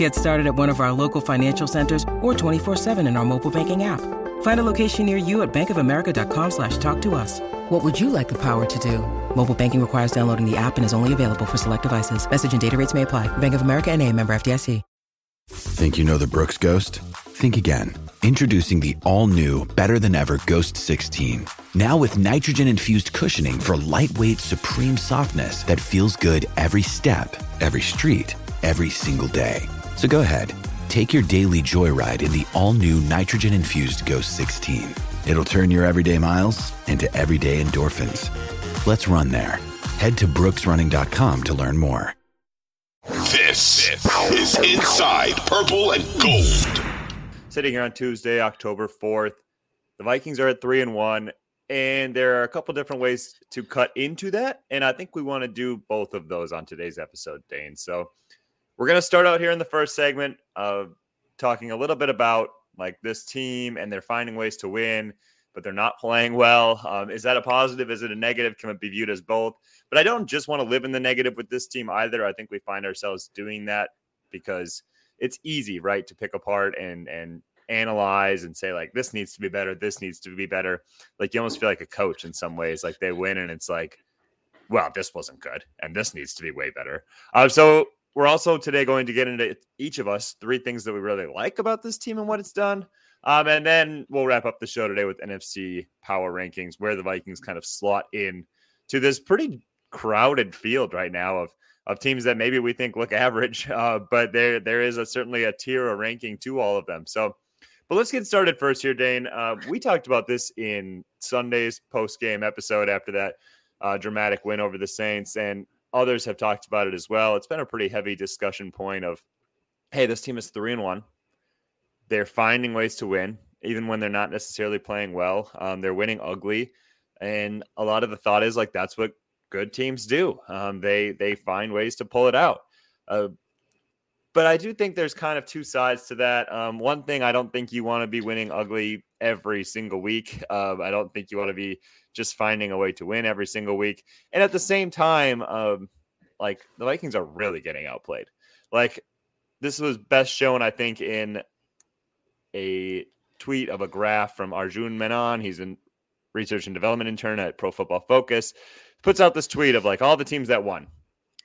Get started at one of our local financial centers or 24-7 in our mobile banking app. Find a location near you at bankofamerica.com slash talk to us. What would you like the power to do? Mobile banking requires downloading the app and is only available for select devices. Message and data rates may apply. Bank of America and a member FDIC. Think you know the Brooks Ghost? Think again. Introducing the all-new, better-than-ever Ghost 16. Now with nitrogen-infused cushioning for lightweight, supreme softness that feels good every step, every street, every single day. So go ahead, take your daily joyride in the all-new nitrogen-infused Ghost 16. It'll turn your everyday miles into everyday endorphins. Let's run there. Head to brooksrunning.com to learn more. This is Inside Purple and Gold. Sitting here on Tuesday, October 4th, the Vikings are at 3 and 1 and there are a couple different ways to cut into that and I think we want to do both of those on today's episode, Dane. So, we're going to start out here in the first segment of talking a little bit about like this team and they're finding ways to win but they're not playing well. Um, is that a positive? Is it a negative? Can it be viewed as both? But I don't just want to live in the negative with this team either. I think we find ourselves doing that because it's easy, right, to pick apart and and analyze and say like this needs to be better, this needs to be better. Like you almost feel like a coach in some ways. Like they win and it's like, well, this wasn't good and this needs to be way better. Uh, so we're also today going to get into each of us three things that we really like about this team and what it's done. Um, and then we'll wrap up the show today with NFC power rankings, where the Vikings kind of slot in to this pretty crowded field right now of of teams that maybe we think look average, uh, but there there is a, certainly a tier or ranking to all of them. So, but let's get started first here, Dane. Uh, we talked about this in Sunday's post game episode after that uh, dramatic win over the Saints, and others have talked about it as well. It's been a pretty heavy discussion point of, hey, this team is three and one. They're finding ways to win, even when they're not necessarily playing well. Um, they're winning ugly, and a lot of the thought is like that's what good teams do. Um, they they find ways to pull it out. Uh, but I do think there's kind of two sides to that. Um, one thing, I don't think you want to be winning ugly every single week. Uh, I don't think you want to be just finding a way to win every single week. And at the same time, um, like the Vikings are really getting outplayed. Like this was best shown, I think, in a tweet of a graph from Arjun Menon. He's a research and development intern at Pro Football Focus puts out this tweet of like all the teams that won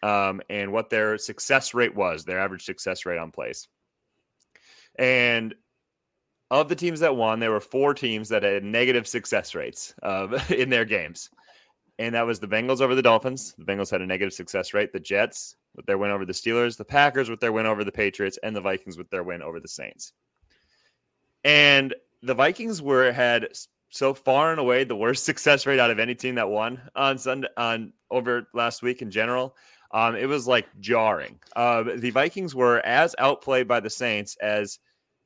um, and what their success rate was, their average success rate on plays. And of the teams that won, there were four teams that had negative success rates uh, in their games. And that was the Bengals over the Dolphins. The Bengals had a negative success rate. The Jets with their win over the Steelers, the Packers with their win over the Patriots, and the Vikings with their win over the Saints. And the Vikings were had so far and away the worst success rate out of any team that won on Sunday on over last week in general. Um, it was like jarring. Uh, the Vikings were as outplayed by the Saints as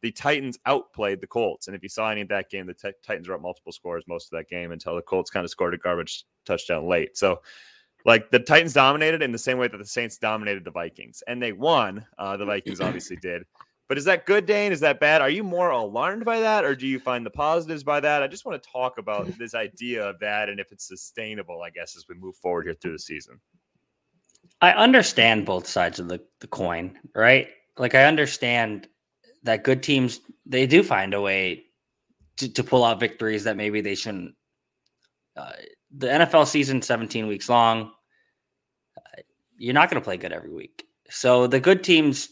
the Titans outplayed the Colts. And if you saw any of that game, the t- Titans were up multiple scores most of that game until the Colts kind of scored a garbage touchdown late. So, like the Titans dominated in the same way that the Saints dominated the Vikings, and they won. Uh, the Vikings obviously did. But is that good, Dane? Is that bad? Are you more alarmed by that, or do you find the positives by that? I just want to talk about this idea of that and if it's sustainable, I guess, as we move forward here through the season. I understand both sides of the, the coin, right? Like, I understand that good teams, they do find a way to, to pull out victories that maybe they shouldn't. Uh, the NFL season, 17 weeks long, uh, you're not going to play good every week. So the good teams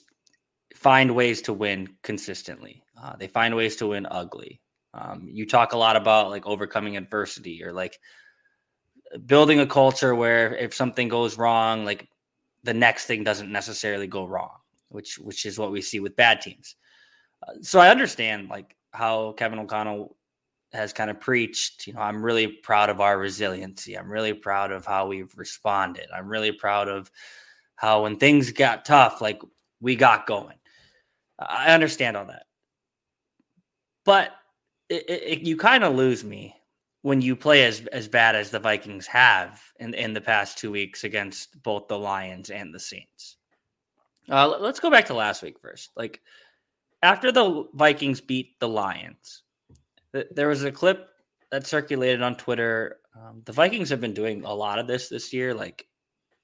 find ways to win consistently. Uh, they find ways to win ugly. Um, you talk a lot about like overcoming adversity or like building a culture where if something goes wrong, like the next thing doesn't necessarily go wrong, which which is what we see with bad teams. Uh, so I understand like how Kevin O'Connell has kind of preached. You know, I'm really proud of our resiliency. I'm really proud of how we've responded. I'm really proud of how when things got tough, like we got going. I understand all that. But it, it, you kind of lose me when you play as as bad as the Vikings have in in the past two weeks against both the Lions and the Saints. Uh, let's go back to last week first. Like after the Vikings beat the Lions, th- there was a clip that circulated on Twitter. Um, the Vikings have been doing a lot of this this year, like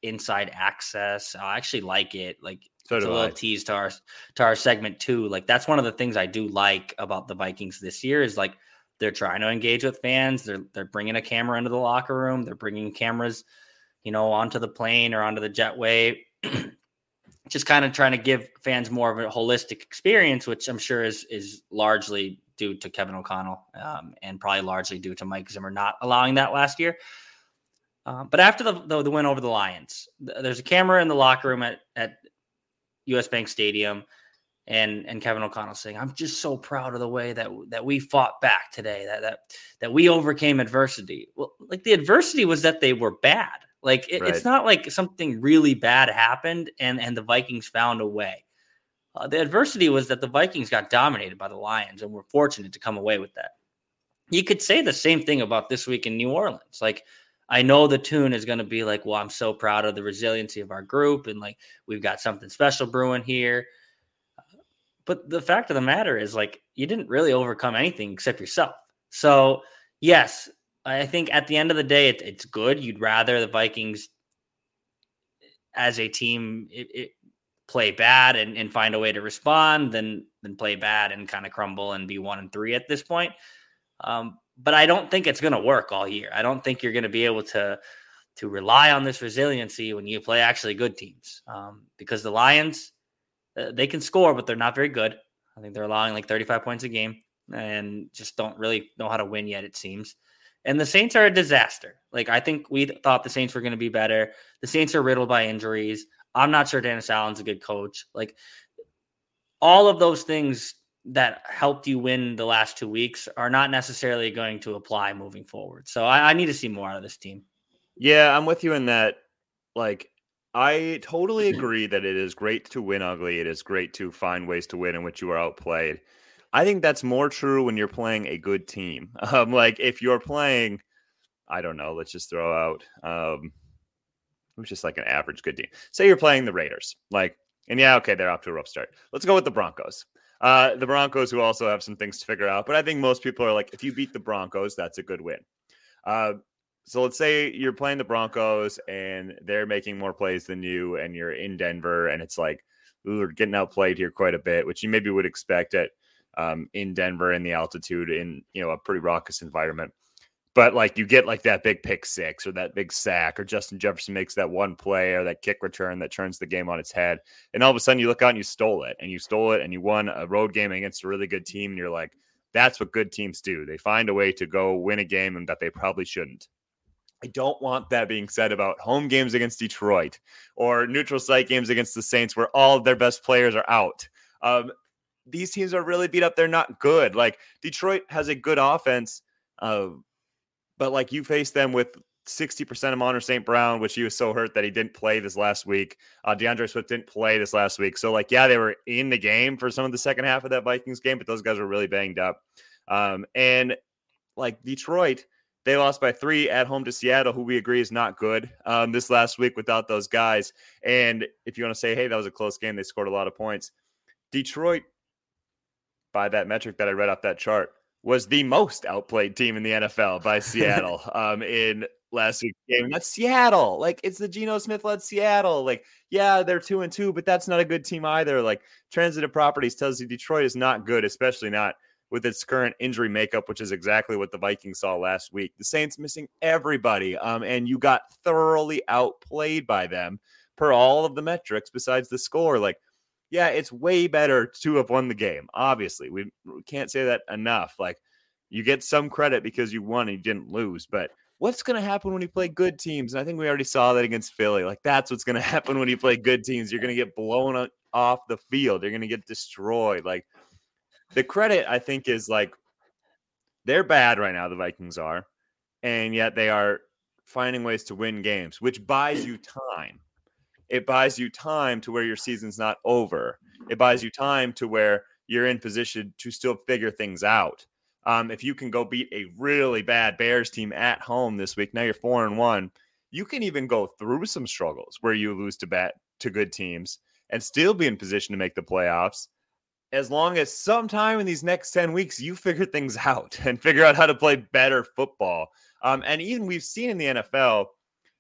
inside access. I actually like it. Like so it's a little I. tease to our to our segment too. Like that's one of the things I do like about the Vikings this year is like they're trying to engage with fans. They're they're bringing a camera into the locker room. They're bringing cameras, you know, onto the plane or onto the jetway. Just kind of trying to give fans more of a holistic experience, which I'm sure is is largely due to Kevin O'Connell um, and probably largely due to Mike Zimmer not allowing that last year. Uh, but after the, the, the win over the Lions, th- there's a camera in the locker room at at US Bank Stadium and and Kevin O'Connell saying, "I'm just so proud of the way that that we fought back today, that that that we overcame adversity." Well, like the adversity was that they were bad. Like it, right. it's not like something really bad happened and and the Vikings found a way. Uh, the adversity was that the Vikings got dominated by the Lions and were fortunate to come away with that. You could say the same thing about this week in New Orleans. Like I know the tune is going to be like, well, I'm so proud of the resiliency of our group and like we've got something special brewing here. But the fact of the matter is, like, you didn't really overcome anything except yourself. So, yes, I think at the end of the day, it, it's good. You'd rather the Vikings as a team it, it play bad and, and find a way to respond than than play bad and kind of crumble and be one and three at this point. Um, but I don't think it's going to work all year. I don't think you're going to be able to to rely on this resiliency when you play actually good teams um, because the Lions uh, they can score, but they're not very good. I think they're allowing like 35 points a game and just don't really know how to win yet. It seems. And the Saints are a disaster. Like I think we thought the Saints were going to be better. The Saints are riddled by injuries. I'm not sure Dennis Allen's a good coach. Like all of those things that helped you win the last two weeks are not necessarily going to apply moving forward. So I, I need to see more out of this team. Yeah, I'm with you in that. Like, I totally agree that it is great to win ugly. It is great to find ways to win in which you are outplayed. I think that's more true when you're playing a good team. Um, like if you're playing, I don't know, let's just throw out um it was just like an average good team. Say you're playing the Raiders, like, and yeah, okay, they're off to a rough start. Let's go with the Broncos. Uh, the Broncos, who also have some things to figure out, but I think most people are like, if you beat the Broncos, that's a good win. Uh, so let's say you're playing the Broncos and they're making more plays than you, and you're in Denver, and it's like, we're getting outplayed here quite a bit, which you maybe would expect at um, in Denver in the altitude in you know a pretty raucous environment. But like you get like that big pick six or that big sack, or Justin Jefferson makes that one play or that kick return that turns the game on its head. And all of a sudden you look out and you stole it and you stole it and you won a road game against a really good team. And you're like, that's what good teams do. They find a way to go win a game and that they probably shouldn't. I don't want that being said about home games against Detroit or neutral site games against the Saints where all of their best players are out. Um, these teams are really beat up. They're not good. Like Detroit has a good offense. Uh, but like you face them with 60% of Amon-Ra St. Brown, which he was so hurt that he didn't play this last week. Uh, D'Andre Swift didn't play this last week. So, like, yeah, they were in the game for some of the second half of that Vikings game, but those guys were really banged up. Um, and like Detroit, they lost by three at home to Seattle, who we agree is not good um, this last week without those guys. And if you want to say, hey, that was a close game, they scored a lot of points. Detroit, by that metric that I read off that chart, was the most outplayed team in the NFL by Seattle um, in last week's game. That's Seattle. Like it's the Geno Smith led Seattle. Like, yeah, they're two and two, but that's not a good team either. Like transitive properties tells you Detroit is not good, especially not with its current injury makeup, which is exactly what the Vikings saw last week. The Saints missing everybody. Um, and you got thoroughly outplayed by them per all of the metrics besides the score. Like yeah, it's way better to have won the game. Obviously, we, we can't say that enough. Like, you get some credit because you won and you didn't lose, but what's going to happen when you play good teams? And I think we already saw that against Philly. Like, that's what's going to happen when you play good teams. You're going to get blown off the field. You're going to get destroyed. Like, the credit I think is like they're bad right now. The Vikings are, and yet they are finding ways to win games, which buys you time it buys you time to where your season's not over. It buys you time to where you're in position to still figure things out. Um, if you can go beat a really bad Bears team at home this week, now you're four and one. You can even go through some struggles where you lose to bat to good teams and still be in position to make the playoffs. As long as sometime in these next 10 weeks you figure things out and figure out how to play better football. Um, and even we've seen in the NFL,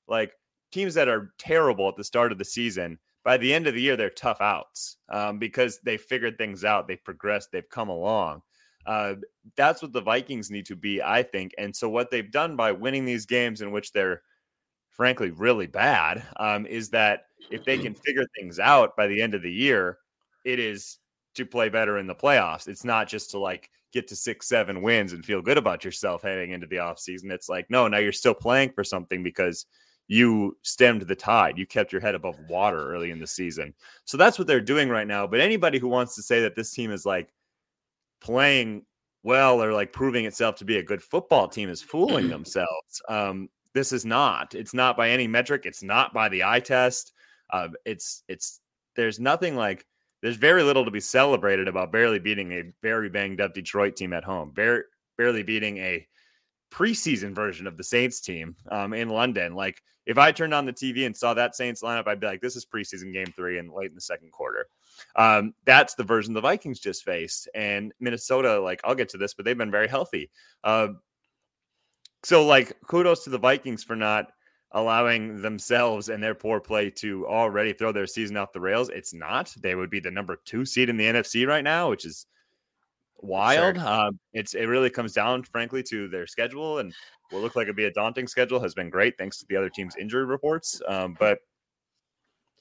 like teams that are terrible at the start of the season, by the end of the year, they're tough outs um, because they figured things out, they've progressed, they've come along. Uh, that's what the Vikings need to be, I think. And so, what they've done by winning these games in which they're frankly really bad um, is that if they can figure things out by the end of the year, it is to play better in the playoffs. It's not just to like get to six, seven wins and feel good about yourself heading into the offseason. It's like, no, now you're still playing for something because you stemmed the tide. You kept your head above water early in the season. So that's what they're doing right now. But anybody who wants to say that this team is like playing well or like proving itself to be a good football team is fooling themselves. Um, this is not. It's not by any metric. It's not by the eye test. Uh, it's it's there's nothing like there's very little to be celebrated about barely beating a very banged up Detroit team at home. Bare, barely beating a preseason version of the Saints team um, in London. Like if I turned on the TV and saw that Saints lineup, I'd be like, this is preseason game three and late in the second quarter. Um, that's the version the Vikings just faced. And Minnesota, like, I'll get to this, but they've been very healthy. Uh, so, like, kudos to the Vikings for not allowing themselves and their poor play to already throw their season off the rails. It's not. They would be the number two seed in the NFC right now, which is wild. Um, it's it really comes down, frankly, to their schedule and what looked like it'd be a daunting schedule has been great thanks to the other team's injury reports. Um, but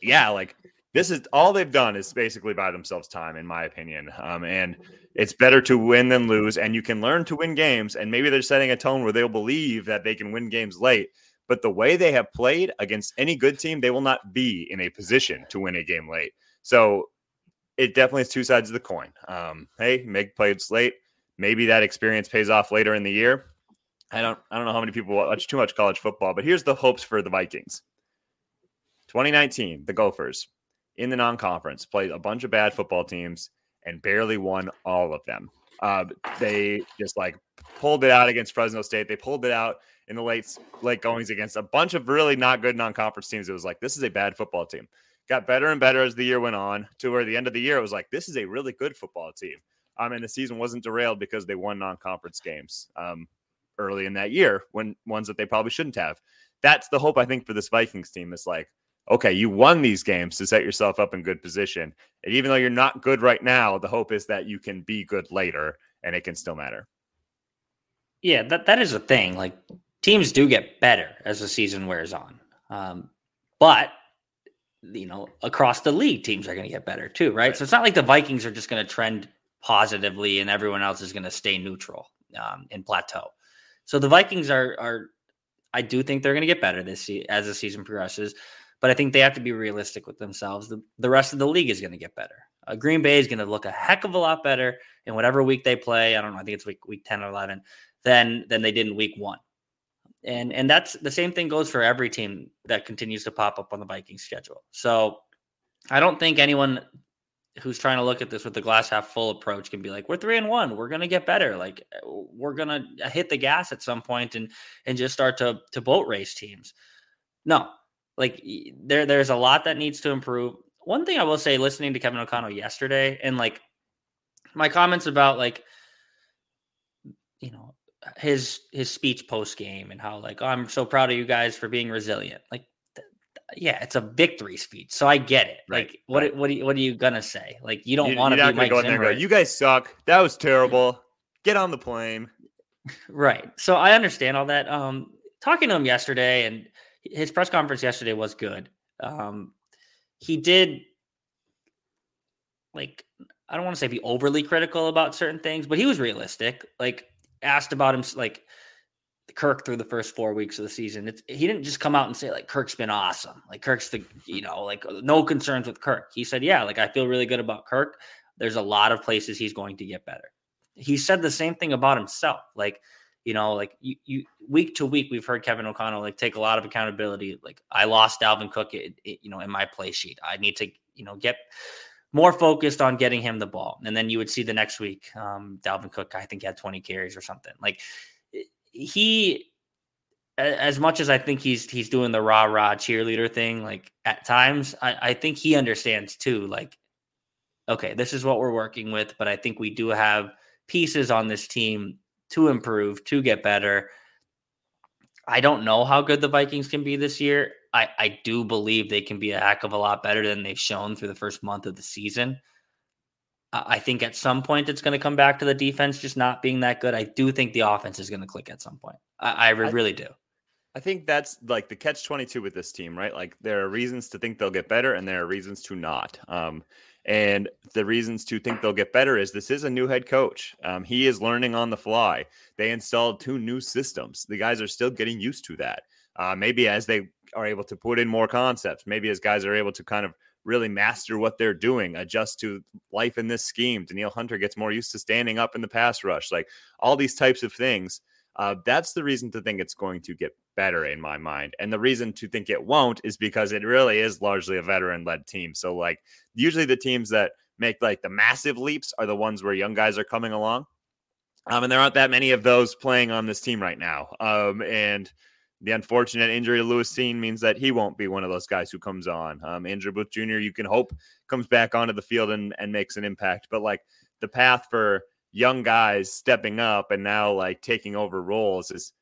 yeah, like this is all they've done is basically buy themselves time, in my opinion. Um, and it's better to win than lose, and you can learn to win games. And maybe they're setting a tone where they'll believe that they can win games late. But the way they have played against any good team, they will not be in a position to win a game late. So it definitely is two sides of the coin. Um, hey, Meg played late. Maybe that experience pays off later in the year. I don't I don't know how many people watch too much college football, but here's the hopes for the Vikings. 2019, the Gophers in the non-conference played a bunch of bad football teams and barely won all of them. Uh, they just like pulled it out against Fresno State. They pulled it out in the late late goings against a bunch of really not good non-conference teams. It was like this is a bad football team got better and better as the year went on to where the end of the year it was like this is a really good football team. Um, and the season wasn't derailed because they won non-conference games um, early in that year when ones that they probably shouldn't have. That's the hope I think for this Vikings team. Is like, okay, you won these games to set yourself up in good position, and even though you're not good right now, the hope is that you can be good later, and it can still matter. Yeah, that that is a thing. Like teams do get better as the season wears on, um, but you know, across the league, teams are going to get better too, right? right? So it's not like the Vikings are just going to trend positively and everyone else is going to stay neutral um, and plateau. So the Vikings are are I do think they're going to get better this se- as the season progresses, but I think they have to be realistic with themselves. The, the rest of the league is going to get better. Uh, Green Bay is going to look a heck of a lot better in whatever week they play. I don't know. I think it's week week ten or eleven than than they did in week one and and that's the same thing goes for every team that continues to pop up on the Vikings schedule. So I don't think anyone who's trying to look at this with the glass half full approach can be like, we're three and one, we're gonna get better. Like uh, we're gonna hit the gas at some point and and just start to to boat race teams. No, like there there's a lot that needs to improve. One thing I will say, listening to Kevin O'Connell yesterday, and like my comments about like you know his his speech post game and how like oh, I'm so proud of you guys for being resilient. Like yeah, it's a victory speech. So I get it. Right, like what right. what are you, what are you gonna say? Like you don't want to be Mike go Zimmer. Go, you guys suck. That was terrible. Get on the plane. right. So I understand all that. Um talking to him yesterday and his press conference yesterday was good. Um he did like I don't want to say be overly critical about certain things, but he was realistic. Like asked about him, like Kirk through the first four weeks of the season, it's, he didn't just come out and say like Kirk's been awesome. Like Kirk's the, you know, like no concerns with Kirk. He said, yeah, like I feel really good about Kirk. There's a lot of places he's going to get better. He said the same thing about himself. Like you know, like you, you week to week, we've heard Kevin O'Connell like take a lot of accountability. Like I lost Dalvin Cook, it, it, you know, in my play sheet. I need to, you know, get more focused on getting him the ball. And then you would see the next week, um, Dalvin Cook, I think had 20 carries or something. Like he, as much as I think he's he's doing the rah rah cheerleader thing, like at times, I, I think he understands too. Like, okay, this is what we're working with, but I think we do have pieces on this team to improve, to get better. I don't know how good the Vikings can be this year. I, I do believe they can be a heck of a lot better than they've shown through the first month of the season. I think at some point it's going to come back to the defense just not being that good. I do think the offense is going to click at some point. I, I really do. I think that's like the catch 22 with this team, right? Like there are reasons to think they'll get better and there are reasons to not. Um, and the reasons to think they'll get better is this is a new head coach. Um, he is learning on the fly. They installed two new systems. The guys are still getting used to that. Uh, maybe as they are able to put in more concepts, maybe as guys are able to kind of really master what they're doing, adjust to life in this scheme. Danielle Hunter gets more used to standing up in the pass rush, like all these types of things. Uh, that's the reason to think it's going to get better in my mind. And the reason to think it won't is because it really is largely a veteran led team. So, like, usually the teams that make like the massive leaps are the ones where young guys are coming along. Um, and there aren't that many of those playing on this team right now. Um, and the unfortunate injury to Lewis Cine means that he won't be one of those guys who comes on. Um, Andrew Booth Jr., you can hope comes back onto the field and, and makes an impact. But like the path for young guys stepping up and now like taking over roles is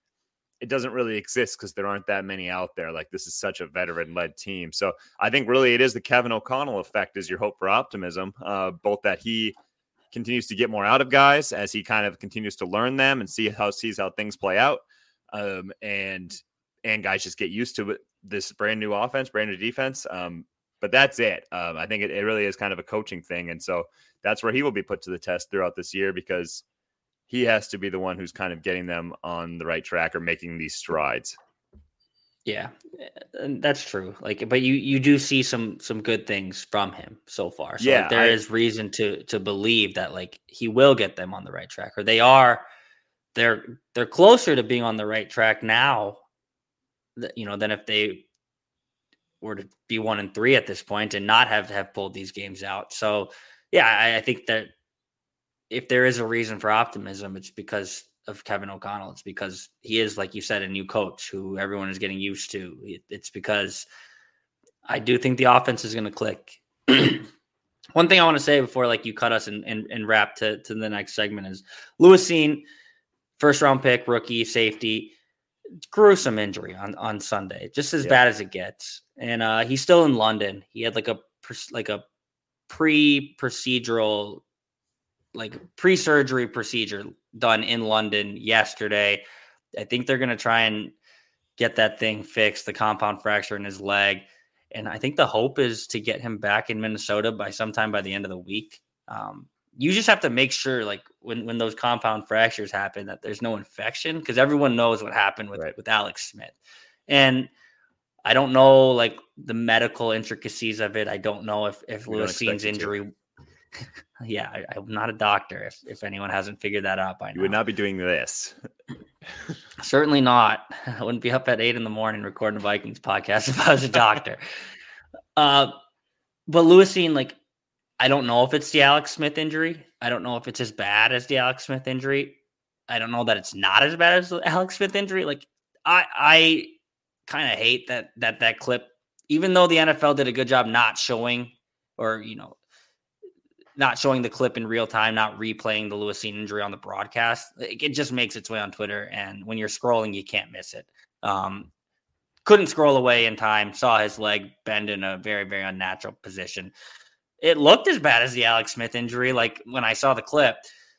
it doesn't really exist because there aren't that many out there. Like this is such a veteran led team. So I think really it is the Kevin O'Connell effect is your hope for optimism. Uh, both that he continues to get more out of guys as he kind of continues to learn them and see how sees how things play out. Um, and and guys just get used to it, this brand new offense, brand new defense. Um, but that's it. Um, I think it, it really is kind of a coaching thing. And so that's where he will be put to the test throughout this year because he has to be the one who's kind of getting them on the right track or making these strides. Yeah, that's true. Like, but you you do see some some good things from him so far. So yeah, like, there I, is reason to to believe that like he will get them on the right track, or they are. They're they're closer to being on the right track now, you know, than if they were to be one and three at this point and not have have pulled these games out. So, yeah, I, I think that if there is a reason for optimism, it's because of Kevin O'Connell. It's because he is, like you said, a new coach who everyone is getting used to. It's because I do think the offense is going to click. One thing I want to say before like you cut us and, and, and wrap to, to the next segment is Lewis Cine, first round pick, rookie, safety, gruesome injury on, on Sunday, just as yeah. bad as it gets. And uh, he's still in London. He had like a like a pre procedural like pre-surgery procedure done in London yesterday. I think they're going to try and get that thing fixed, the compound fracture in his leg. And I think the hope is to get him back in Minnesota by sometime by the end of the week. Um, you just have to make sure, like when when those compound fractures happen, that there's no infection because everyone knows what happened with right. with Alex Smith. And I don't know like the medical intricacies of it. I don't know if if Lewis Cine's injury yeah, I, am not a doctor. If if anyone hasn't figured that out by now, you would not be doing this. Certainly not. I wouldn't be up at eight in the morning recording a Vikings podcast if I was a doctor. uh, but Lewis Cine, like, I don't know if it's the Alex Smith injury. I don't know if it's as bad as the Alex Smith injury. I don't know that it's not as bad as the Alex Smith injury. Like, I I kind of hate that that that clip, even though the NFL did a good job not showing or you know not showing the clip in real time, not replaying the Lewis Cine injury on the broadcast. It just makes its way on Twitter, and when you're scrolling, you can't miss it. Um, couldn't scroll away in time. Saw his leg bend in a very, very unnatural position. It looked as bad as the Alex Smith injury, like when I saw the clip.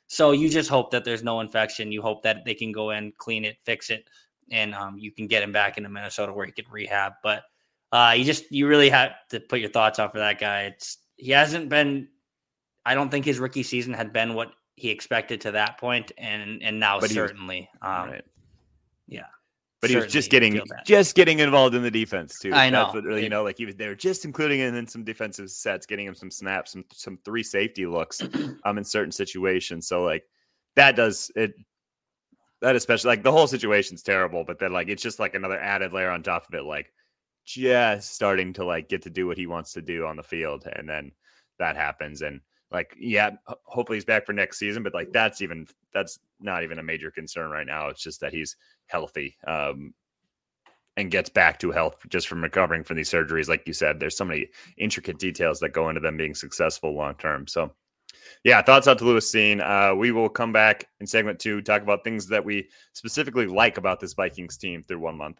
So you just hope that there's no infection. You hope that they can go in, clean it, fix it, and um, you can get him back into Minnesota where he can rehab. But uh, you just you really have to put your thoughts on for that guy. It's he hasn't been I don't think his rookie season had been what he expected to that point, and and now but certainly, um, right. yeah. But he was just getting just getting involved in the defense too. I know. You know, like he was there just including in, in some defensive sets, getting him some snaps, some some three safety looks um in certain situations. So like that does it that especially like the whole situation's terrible, but then like it's just like another added layer on top of it, like just starting to like get to do what he wants to do on the field, and then that happens, and like yeah, hopefully he's back for next season, but like that's even that's not even a major concern right now. It's just that he's healthy. Um, and gets back to health just from recovering from these surgeries. Like you said, there's so many intricate details that go into them being successful long term. So yeah, thoughts out to Lewis Cine. Uh, we will come back in segment two, talk about things that we specifically like about this Vikings team through one month.